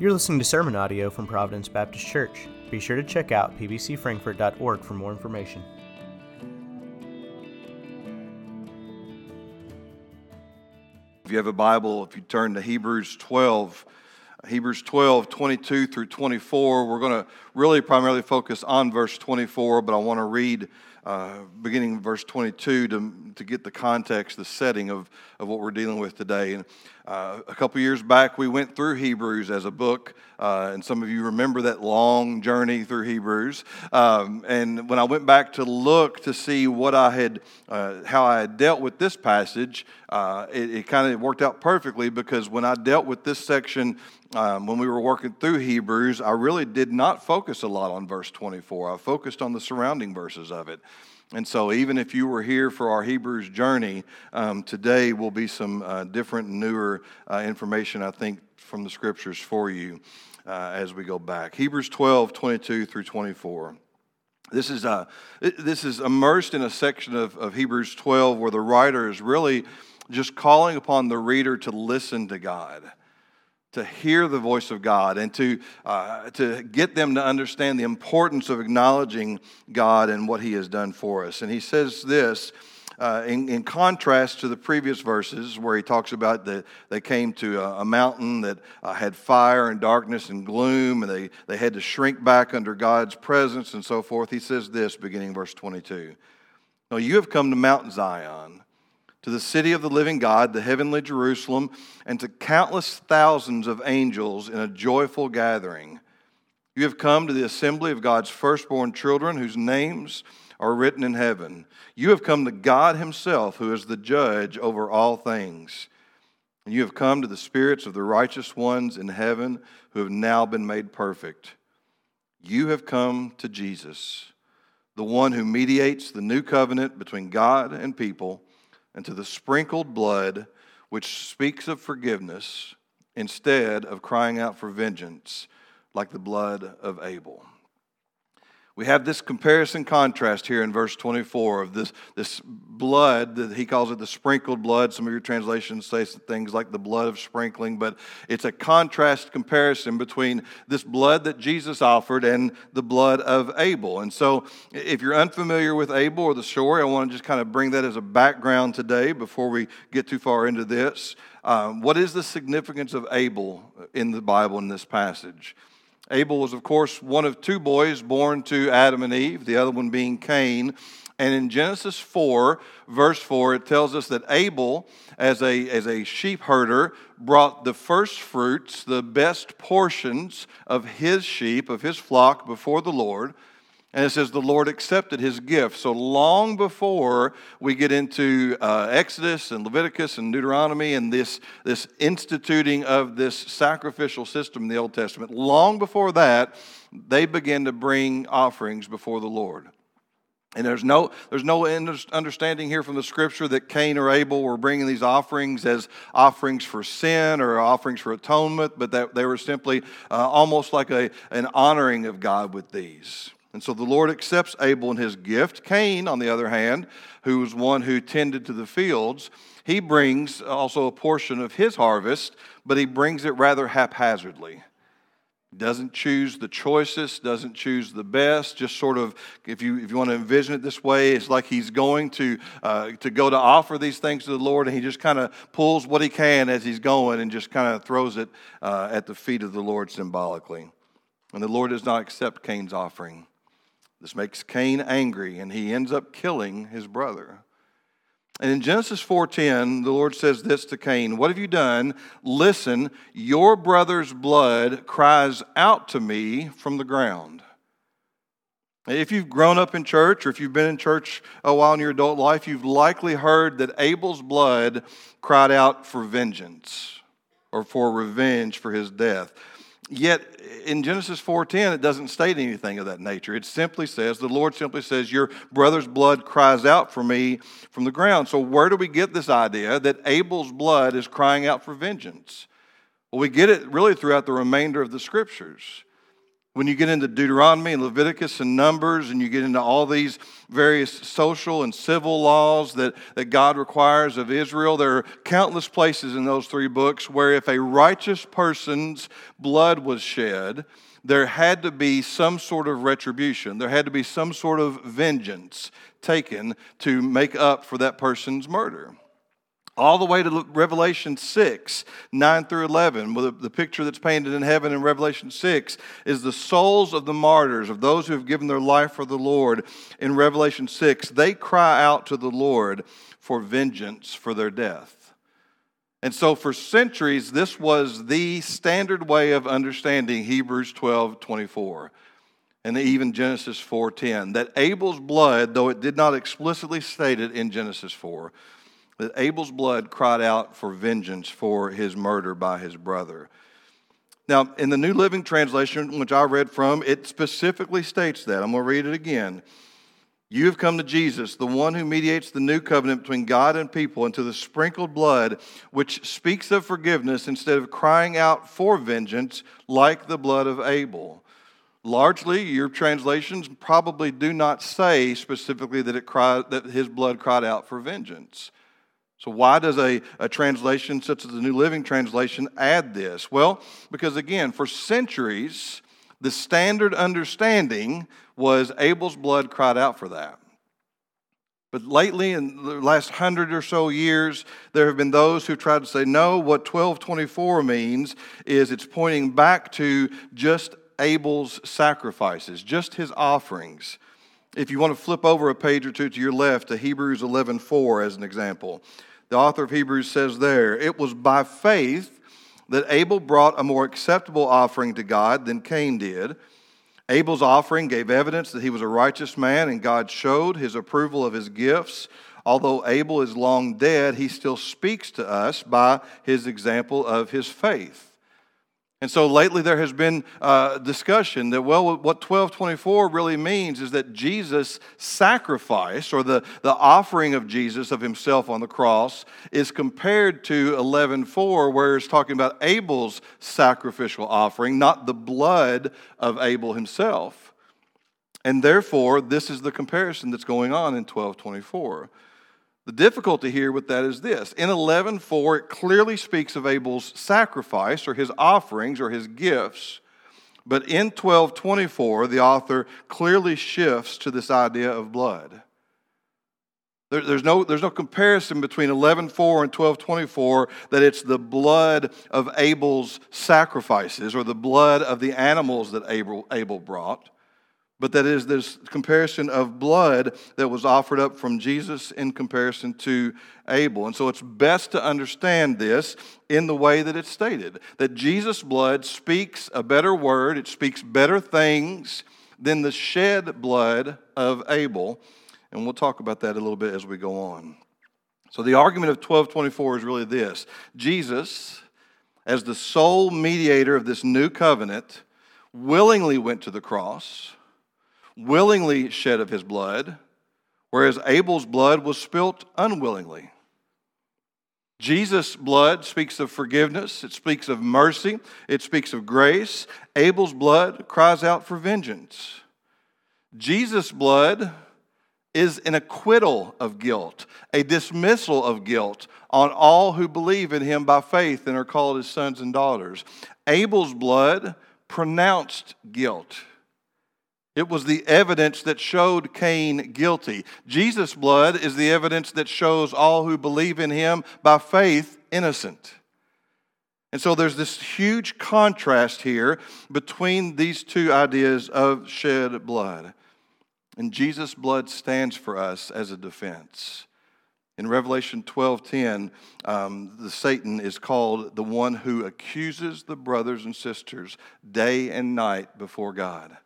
You're listening to sermon audio from Providence Baptist Church. Be sure to check out pbcfrankfurt.org for more information. If you have a Bible, if you turn to Hebrews 12, Hebrews 12, 22 through 24, we're going to really primarily focus on verse 24, but I want to read uh, beginning verse 22 to, to get the context, the setting of, of what we're dealing with today. And uh, a couple years back, we went through Hebrews as a book, uh, and some of you remember that long journey through Hebrews. Um, and when I went back to look to see what I had, uh, how I had dealt with this passage, uh, it, it kind of worked out perfectly because when I dealt with this section um, when we were working through Hebrews, I really did not focus a lot on verse 24. I focused on the surrounding verses of it. And so, even if you were here for our Hebrews journey, um, today will be some uh, different, newer uh, information, I think, from the scriptures for you uh, as we go back. Hebrews 12, 22 through 24. This is, uh, this is immersed in a section of, of Hebrews 12 where the writer is really just calling upon the reader to listen to God to hear the voice of God and to, uh, to get them to understand the importance of acknowledging God and what He has done for us. And he says this uh, in, in, contrast to the previous verses where he talks about that they came to a, a mountain that uh, had fire and darkness and gloom and they, they had to shrink back under God's presence and so forth. He says this beginning verse 22. Now you have come to Mount Zion to the city of the living God, the heavenly Jerusalem, and to countless thousands of angels in a joyful gathering. You have come to the assembly of God's firstborn children whose names are written in heaven. You have come to God Himself, who is the judge over all things. And you have come to the spirits of the righteous ones in heaven who have now been made perfect. You have come to Jesus, the one who mediates the new covenant between God and people and to the sprinkled blood which speaks of forgiveness instead of crying out for vengeance like the blood of Abel we have this comparison contrast here in verse 24 of this, this blood that he calls it the sprinkled blood. Some of your translations say things like the blood of sprinkling, but it's a contrast comparison between this blood that Jesus offered and the blood of Abel. And so, if you're unfamiliar with Abel or the story, I want to just kind of bring that as a background today before we get too far into this. Um, what is the significance of Abel in the Bible in this passage? Abel was, of course, one of two boys born to Adam and Eve, the other one being Cain. And in Genesis 4, verse 4, it tells us that Abel, as a, as a sheep herder, brought the first fruits, the best portions of his sheep, of his flock, before the Lord. And it says the Lord accepted his gift. So long before we get into uh, Exodus and Leviticus and Deuteronomy and this, this instituting of this sacrificial system in the Old Testament, long before that, they begin to bring offerings before the Lord. And there's no, there's no understanding here from the scripture that Cain or Abel were bringing these offerings as offerings for sin or offerings for atonement, but that they were simply uh, almost like a, an honoring of God with these. And so the Lord accepts Abel and his gift. Cain, on the other hand, who was one who tended to the fields, he brings also a portion of his harvest, but he brings it rather haphazardly. Doesn't choose the choicest, doesn't choose the best. Just sort of, if you if you want to envision it this way, it's like he's going to uh, to go to offer these things to the Lord, and he just kind of pulls what he can as he's going, and just kind of throws it uh, at the feet of the Lord symbolically. And the Lord does not accept Cain's offering. This makes Cain angry, and he ends up killing his brother. And in Genesis 4:10, the Lord says this to Cain, "What have you done? Listen, your brother's blood cries out to me from the ground." If you've grown up in church or if you've been in church a while in your adult life, you've likely heard that Abel's blood cried out for vengeance or for revenge for his death. Yet in Genesis 4:10 it doesn't state anything of that nature. It simply says the Lord simply says your brother's blood cries out for me from the ground. So where do we get this idea that Abel's blood is crying out for vengeance? Well, we get it really throughout the remainder of the scriptures. When you get into Deuteronomy and Leviticus and Numbers, and you get into all these various social and civil laws that, that God requires of Israel, there are countless places in those three books where if a righteous person's blood was shed, there had to be some sort of retribution. There had to be some sort of vengeance taken to make up for that person's murder all the way to Revelation 6, 9 through 11. The, the picture that's painted in heaven in Revelation 6 is the souls of the martyrs, of those who have given their life for the Lord. In Revelation 6, they cry out to the Lord for vengeance for their death. And so, for centuries, this was the standard way of understanding Hebrews 12 24 and even Genesis 4:10 that Abel's blood though it did not explicitly state it in Genesis 4 that Abel's blood cried out for vengeance for his murder by his brother. Now, in the New Living Translation, which I read from, it specifically states that. I'm going to read it again. You have come to Jesus, the one who mediates the new covenant between God and people, and to the sprinkled blood, which speaks of forgiveness instead of crying out for vengeance like the blood of Abel. Largely, your translations probably do not say specifically that, it cried, that his blood cried out for vengeance. So, why does a, a translation such as the New Living Translation add this? Well, because again, for centuries, the standard understanding was Abel's blood cried out for that. But lately, in the last hundred or so years, there have been those who tried to say, no, what 1224 means is it's pointing back to just Abel's sacrifices, just his offerings. If you want to flip over a page or two to your left to Hebrews 11:4 as an example, the author of Hebrews says there, it was by faith that Abel brought a more acceptable offering to God than Cain did. Abel's offering gave evidence that he was a righteous man, and God showed his approval of his gifts. Although Abel is long dead, he still speaks to us by his example of his faith. And so lately there has been uh, discussion that, well, what 1224 really means is that Jesus' sacrifice or the, the offering of Jesus of himself on the cross is compared to 11.4, where it's talking about Abel's sacrificial offering, not the blood of Abel himself. And therefore, this is the comparison that's going on in 1224. The difficulty here with that is this. In 11:4 it clearly speaks of Abel's sacrifice or his offerings or his gifts. But in 12:24 the author clearly shifts to this idea of blood. There, there's, no, there's no comparison between 11:4 and 12:24 that it's the blood of Abel's sacrifices or the blood of the animals that Abel, Abel brought but that is this comparison of blood that was offered up from Jesus in comparison to Abel. And so it's best to understand this in the way that it's stated that Jesus' blood speaks a better word, it speaks better things than the shed blood of Abel. And we'll talk about that a little bit as we go on. So the argument of 1224 is really this Jesus, as the sole mediator of this new covenant, willingly went to the cross willingly shed of his blood, whereas Abel's blood was spilt unwillingly. Jesus' blood speaks of forgiveness, it speaks of mercy, it speaks of grace. Abel's blood cries out for vengeance. Jesus' blood is an acquittal of guilt, a dismissal of guilt on all who believe in him by faith and are called his sons and daughters. Abel's blood pronounced guilt. It was the evidence that showed Cain guilty. Jesus' blood is the evidence that shows all who believe in him by faith innocent. And so there's this huge contrast here between these two ideas of shed blood. And Jesus' blood stands for us as a defense. In Revelation 12:10, um, the Satan is called the one who accuses the brothers and sisters day and night before God.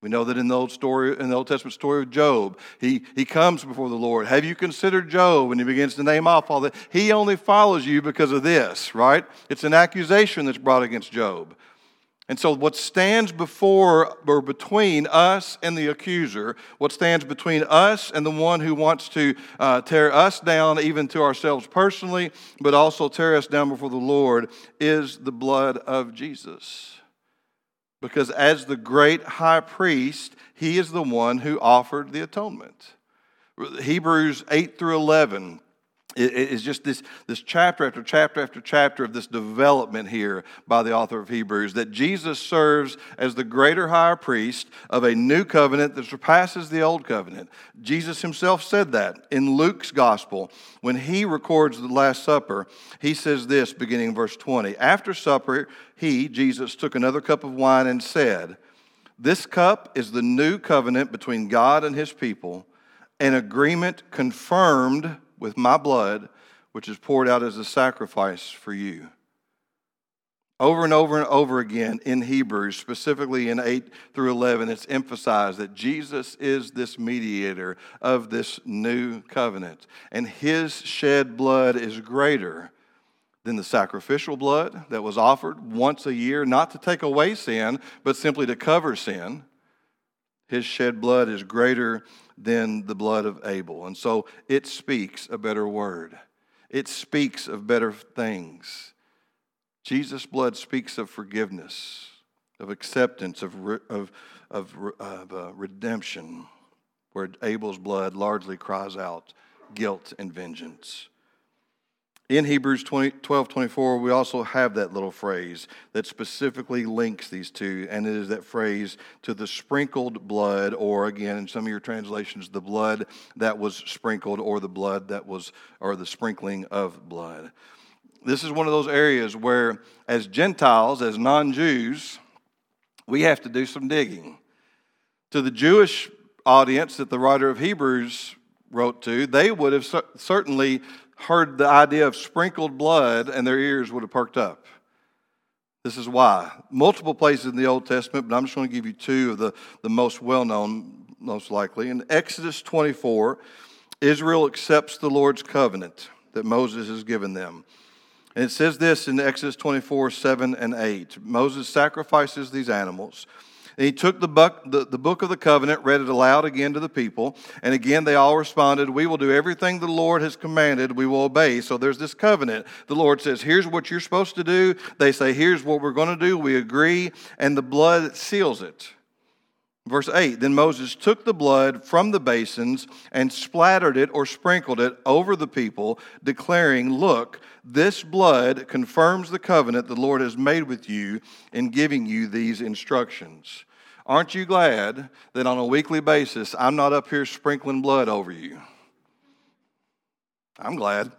We know that in the Old story, in the Old Testament story of Job, he, he comes before the Lord. Have you considered Job? And he begins to name off all that. He only follows you because of this, right? It's an accusation that's brought against Job. And so, what stands before or between us and the accuser, what stands between us and the one who wants to uh, tear us down, even to ourselves personally, but also tear us down before the Lord, is the blood of Jesus. Because as the great high priest, he is the one who offered the atonement. Hebrews 8 through 11 is just this, this chapter after chapter after chapter of this development here by the author of Hebrews that Jesus serves as the greater high priest of a new covenant that surpasses the old covenant. Jesus himself said that in Luke's gospel when he records the Last Supper. He says this beginning in verse 20 After supper, he, Jesus, took another cup of wine and said, This cup is the new covenant between God and his people, an agreement confirmed with my blood, which is poured out as a sacrifice for you. Over and over and over again in Hebrews, specifically in 8 through 11, it's emphasized that Jesus is this mediator of this new covenant. And his shed blood is greater than the sacrificial blood that was offered once a year, not to take away sin, but simply to cover sin. His shed blood is greater than the blood of Abel. And so it speaks a better word, it speaks of better things. Jesus' blood speaks of forgiveness, of acceptance, of, of, of, of uh, redemption, where Abel's blood largely cries out guilt and vengeance. In Hebrews 20, 12 24, we also have that little phrase that specifically links these two, and it is that phrase to the sprinkled blood, or again, in some of your translations, the blood that was sprinkled, or the blood that was, or the sprinkling of blood. This is one of those areas where, as Gentiles, as non Jews, we have to do some digging. To the Jewish audience that the writer of Hebrews wrote to, they would have certainly heard the idea of sprinkled blood and their ears would have perked up. This is why. Multiple places in the Old Testament, but I'm just going to give you two of the, the most well known, most likely. In Exodus 24, Israel accepts the Lord's covenant that Moses has given them. And it says this in Exodus 24, 7 and 8. Moses sacrifices these animals. And he took the, book, the, the book of the covenant, read it aloud again to the people. And again, they all responded, We will do everything the Lord has commanded, we will obey. So there's this covenant. The Lord says, Here's what you're supposed to do. They say, Here's what we're going to do. We agree. And the blood seals it. Verse 8 Then Moses took the blood from the basins and splattered it or sprinkled it over the people, declaring, Look, this blood confirms the covenant the Lord has made with you in giving you these instructions. Aren't you glad that on a weekly basis I'm not up here sprinkling blood over you? I'm glad.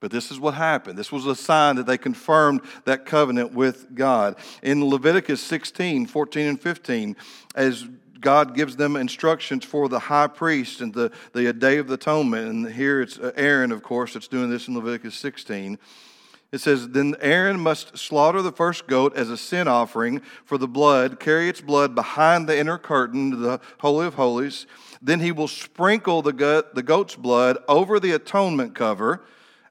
But this is what happened. This was a sign that they confirmed that covenant with God. In Leviticus 16, 14, and 15, as God gives them instructions for the high priest and the, the Day of the Atonement, and here it's uh, Aaron, of course, that's doing this in Leviticus 16. It says, Then Aaron must slaughter the first goat as a sin offering for the blood, carry its blood behind the inner curtain, to the Holy of Holies. Then he will sprinkle the, the goat's blood over the atonement cover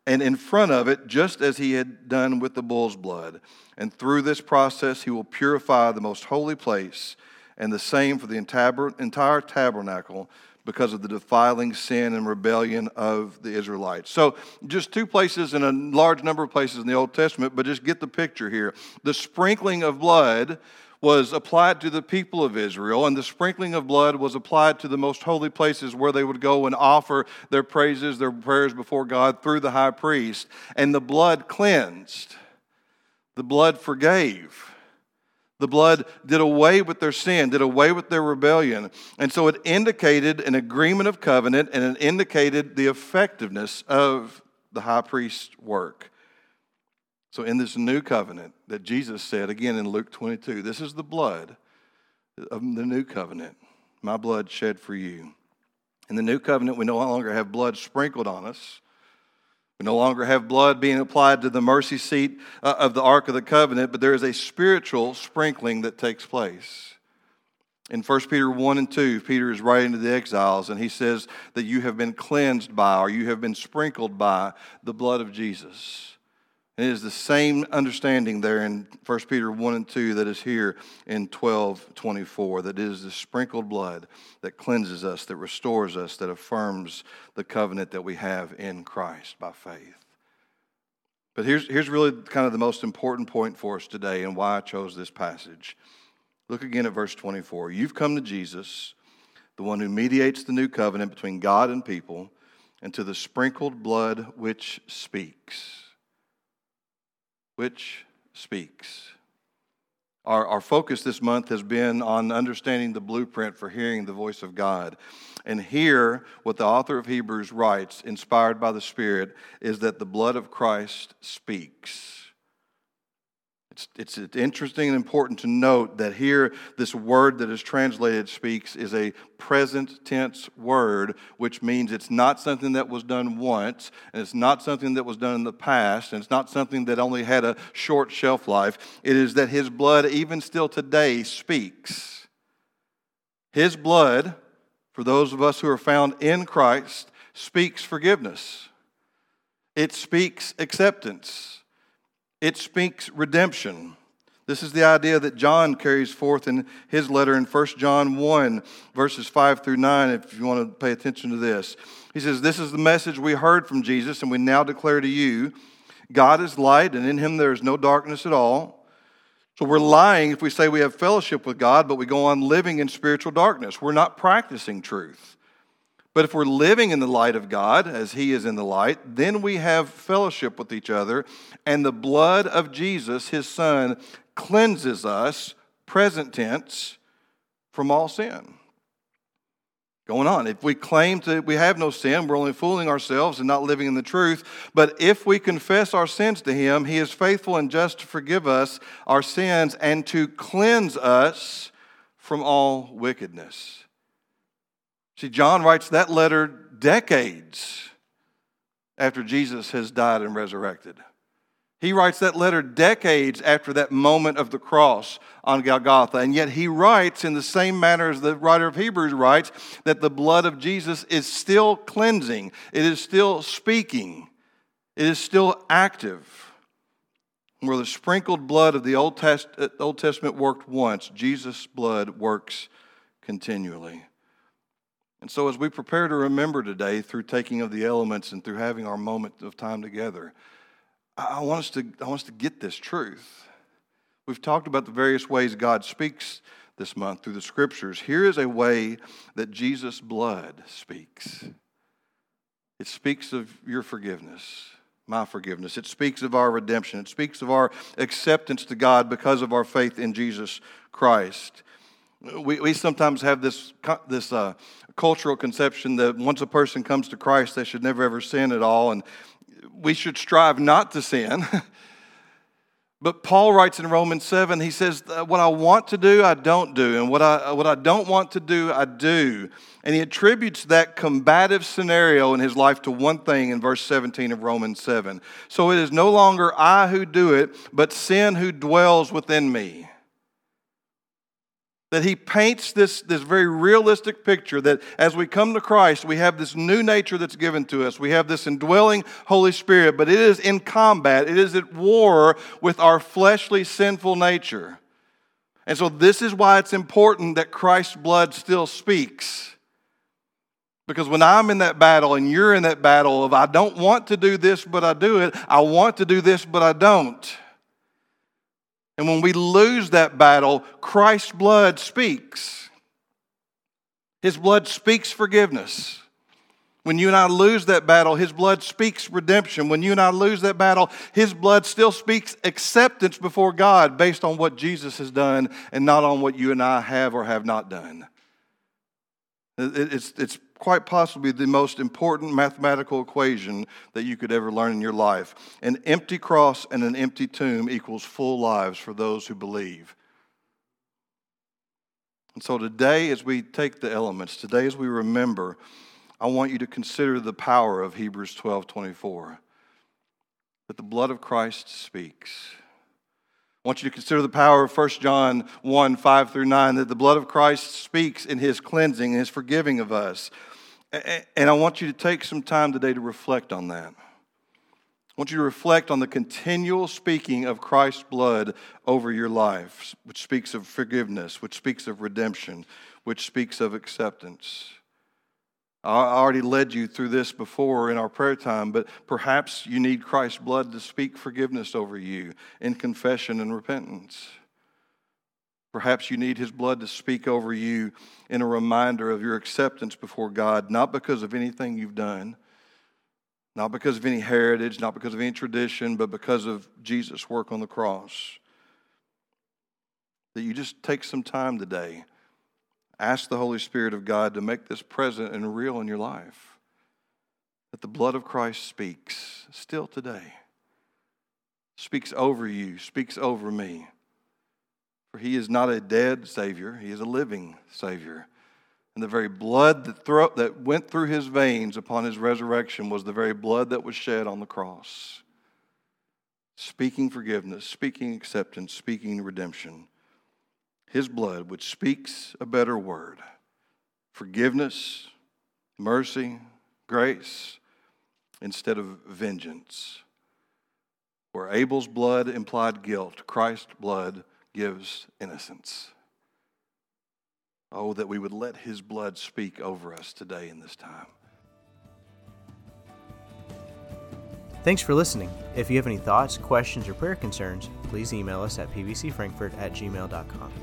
and in front of it, just as he had done with the bull's blood. And through this process, he will purify the most holy place, and the same for the entire tabernacle because of the defiling sin and rebellion of the Israelites. So, just two places and a large number of places in the Old Testament, but just get the picture here. The sprinkling of blood was applied to the people of Israel, and the sprinkling of blood was applied to the most holy places where they would go and offer their praises, their prayers before God through the high priest. And the blood cleansed, the blood forgave. The blood did away with their sin, did away with their rebellion. And so it indicated an agreement of covenant and it indicated the effectiveness of the high priest's work. So, in this new covenant that Jesus said again in Luke 22, this is the blood of the new covenant, my blood shed for you. In the new covenant, we no longer have blood sprinkled on us, no longer have blood being applied to the mercy seat uh, of the Ark of the Covenant, but there is a spiritual sprinkling that takes place. In 1 Peter 1 and 2, Peter is writing to the exiles, and he says that you have been cleansed by, or you have been sprinkled by, the blood of Jesus. It is the same understanding there in 1 Peter 1 and 2 that is here in 12 24, that is the sprinkled blood that cleanses us, that restores us, that affirms the covenant that we have in Christ by faith. But here's, here's really kind of the most important point for us today and why I chose this passage. Look again at verse 24. You've come to Jesus, the one who mediates the new covenant between God and people, and to the sprinkled blood which speaks. Which speaks. Our, our focus this month has been on understanding the blueprint for hearing the voice of God. And here, what the author of Hebrews writes, inspired by the Spirit, is that the blood of Christ speaks. It's, it's interesting and important to note that here, this word that is translated speaks is a present tense word, which means it's not something that was done once, and it's not something that was done in the past, and it's not something that only had a short shelf life. It is that his blood, even still today, speaks. His blood, for those of us who are found in Christ, speaks forgiveness, it speaks acceptance. It speaks redemption. This is the idea that John carries forth in his letter in 1 John 1, verses 5 through 9, if you want to pay attention to this. He says, This is the message we heard from Jesus, and we now declare to you God is light, and in him there is no darkness at all. So we're lying if we say we have fellowship with God, but we go on living in spiritual darkness. We're not practicing truth. But if we're living in the light of God, as He is in the light, then we have fellowship with each other, and the blood of Jesus, His Son, cleanses us, present tense, from all sin. Going on. If we claim to we have no sin, we're only fooling ourselves and not living in the truth. But if we confess our sins to him, he is faithful and just to forgive us our sins and to cleanse us from all wickedness. See, John writes that letter decades after Jesus has died and resurrected. He writes that letter decades after that moment of the cross on Golgotha. And yet he writes in the same manner as the writer of Hebrews writes that the blood of Jesus is still cleansing, it is still speaking, it is still active. Where the sprinkled blood of the Old, Test- uh, Old Testament worked once, Jesus' blood works continually. And so, as we prepare to remember today through taking of the elements and through having our moment of time together, I want us to, I want us to get this truth. We've talked about the various ways God speaks this month through the scriptures. Here is a way that Jesus' blood speaks it speaks of your forgiveness, my forgiveness. It speaks of our redemption. It speaks of our acceptance to God because of our faith in Jesus Christ. We, we sometimes have this, this uh, cultural conception that once a person comes to Christ, they should never ever sin at all, and we should strive not to sin. but Paul writes in Romans 7, he says, What I want to do, I don't do, and what I, what I don't want to do, I do. And he attributes that combative scenario in his life to one thing in verse 17 of Romans 7. So it is no longer I who do it, but sin who dwells within me that he paints this, this very realistic picture that as we come to Christ, we have this new nature that's given to us. We have this indwelling Holy Spirit, but it is in combat, it is at war with our fleshly, sinful nature. And so, this is why it's important that Christ's blood still speaks. Because when I'm in that battle and you're in that battle of I don't want to do this, but I do it, I want to do this, but I don't and when we lose that battle, Christ's blood speaks. His blood speaks forgiveness. When you and I lose that battle, His blood speaks redemption. When you and I lose that battle, His blood still speaks acceptance before God based on what Jesus has done and not on what you and I have or have not done. It's, it's quite possibly the most important mathematical equation that you could ever learn in your life. An empty cross and an empty tomb equals full lives for those who believe. And so today, as we take the elements, today as we remember, I want you to consider the power of Hebrews 12 24. That the blood of Christ speaks. I want you to consider the power of 1 John 1 5 through 9, that the blood of Christ speaks in his cleansing and his forgiving of us. And I want you to take some time today to reflect on that. I want you to reflect on the continual speaking of Christ's blood over your life, which speaks of forgiveness, which speaks of redemption, which speaks of acceptance. I already led you through this before in our prayer time, but perhaps you need Christ's blood to speak forgiveness over you in confession and repentance. Perhaps you need his blood to speak over you in a reminder of your acceptance before God, not because of anything you've done, not because of any heritage, not because of any tradition, but because of Jesus' work on the cross. That you just take some time today Ask the Holy Spirit of God to make this present and real in your life. That the blood of Christ speaks still today, speaks over you, speaks over me. For he is not a dead Savior, he is a living Savior. And the very blood that, thro- that went through his veins upon his resurrection was the very blood that was shed on the cross. Speaking forgiveness, speaking acceptance, speaking redemption his blood, which speaks a better word forgiveness, mercy, grace, instead of vengeance. Where Abel's blood implied guilt, Christ's blood gives innocence. Oh, that we would let his blood speak over us today in this time. Thanks for listening. If you have any thoughts, questions, or prayer concerns, please email us at pbcfrankfurt at gmail.com.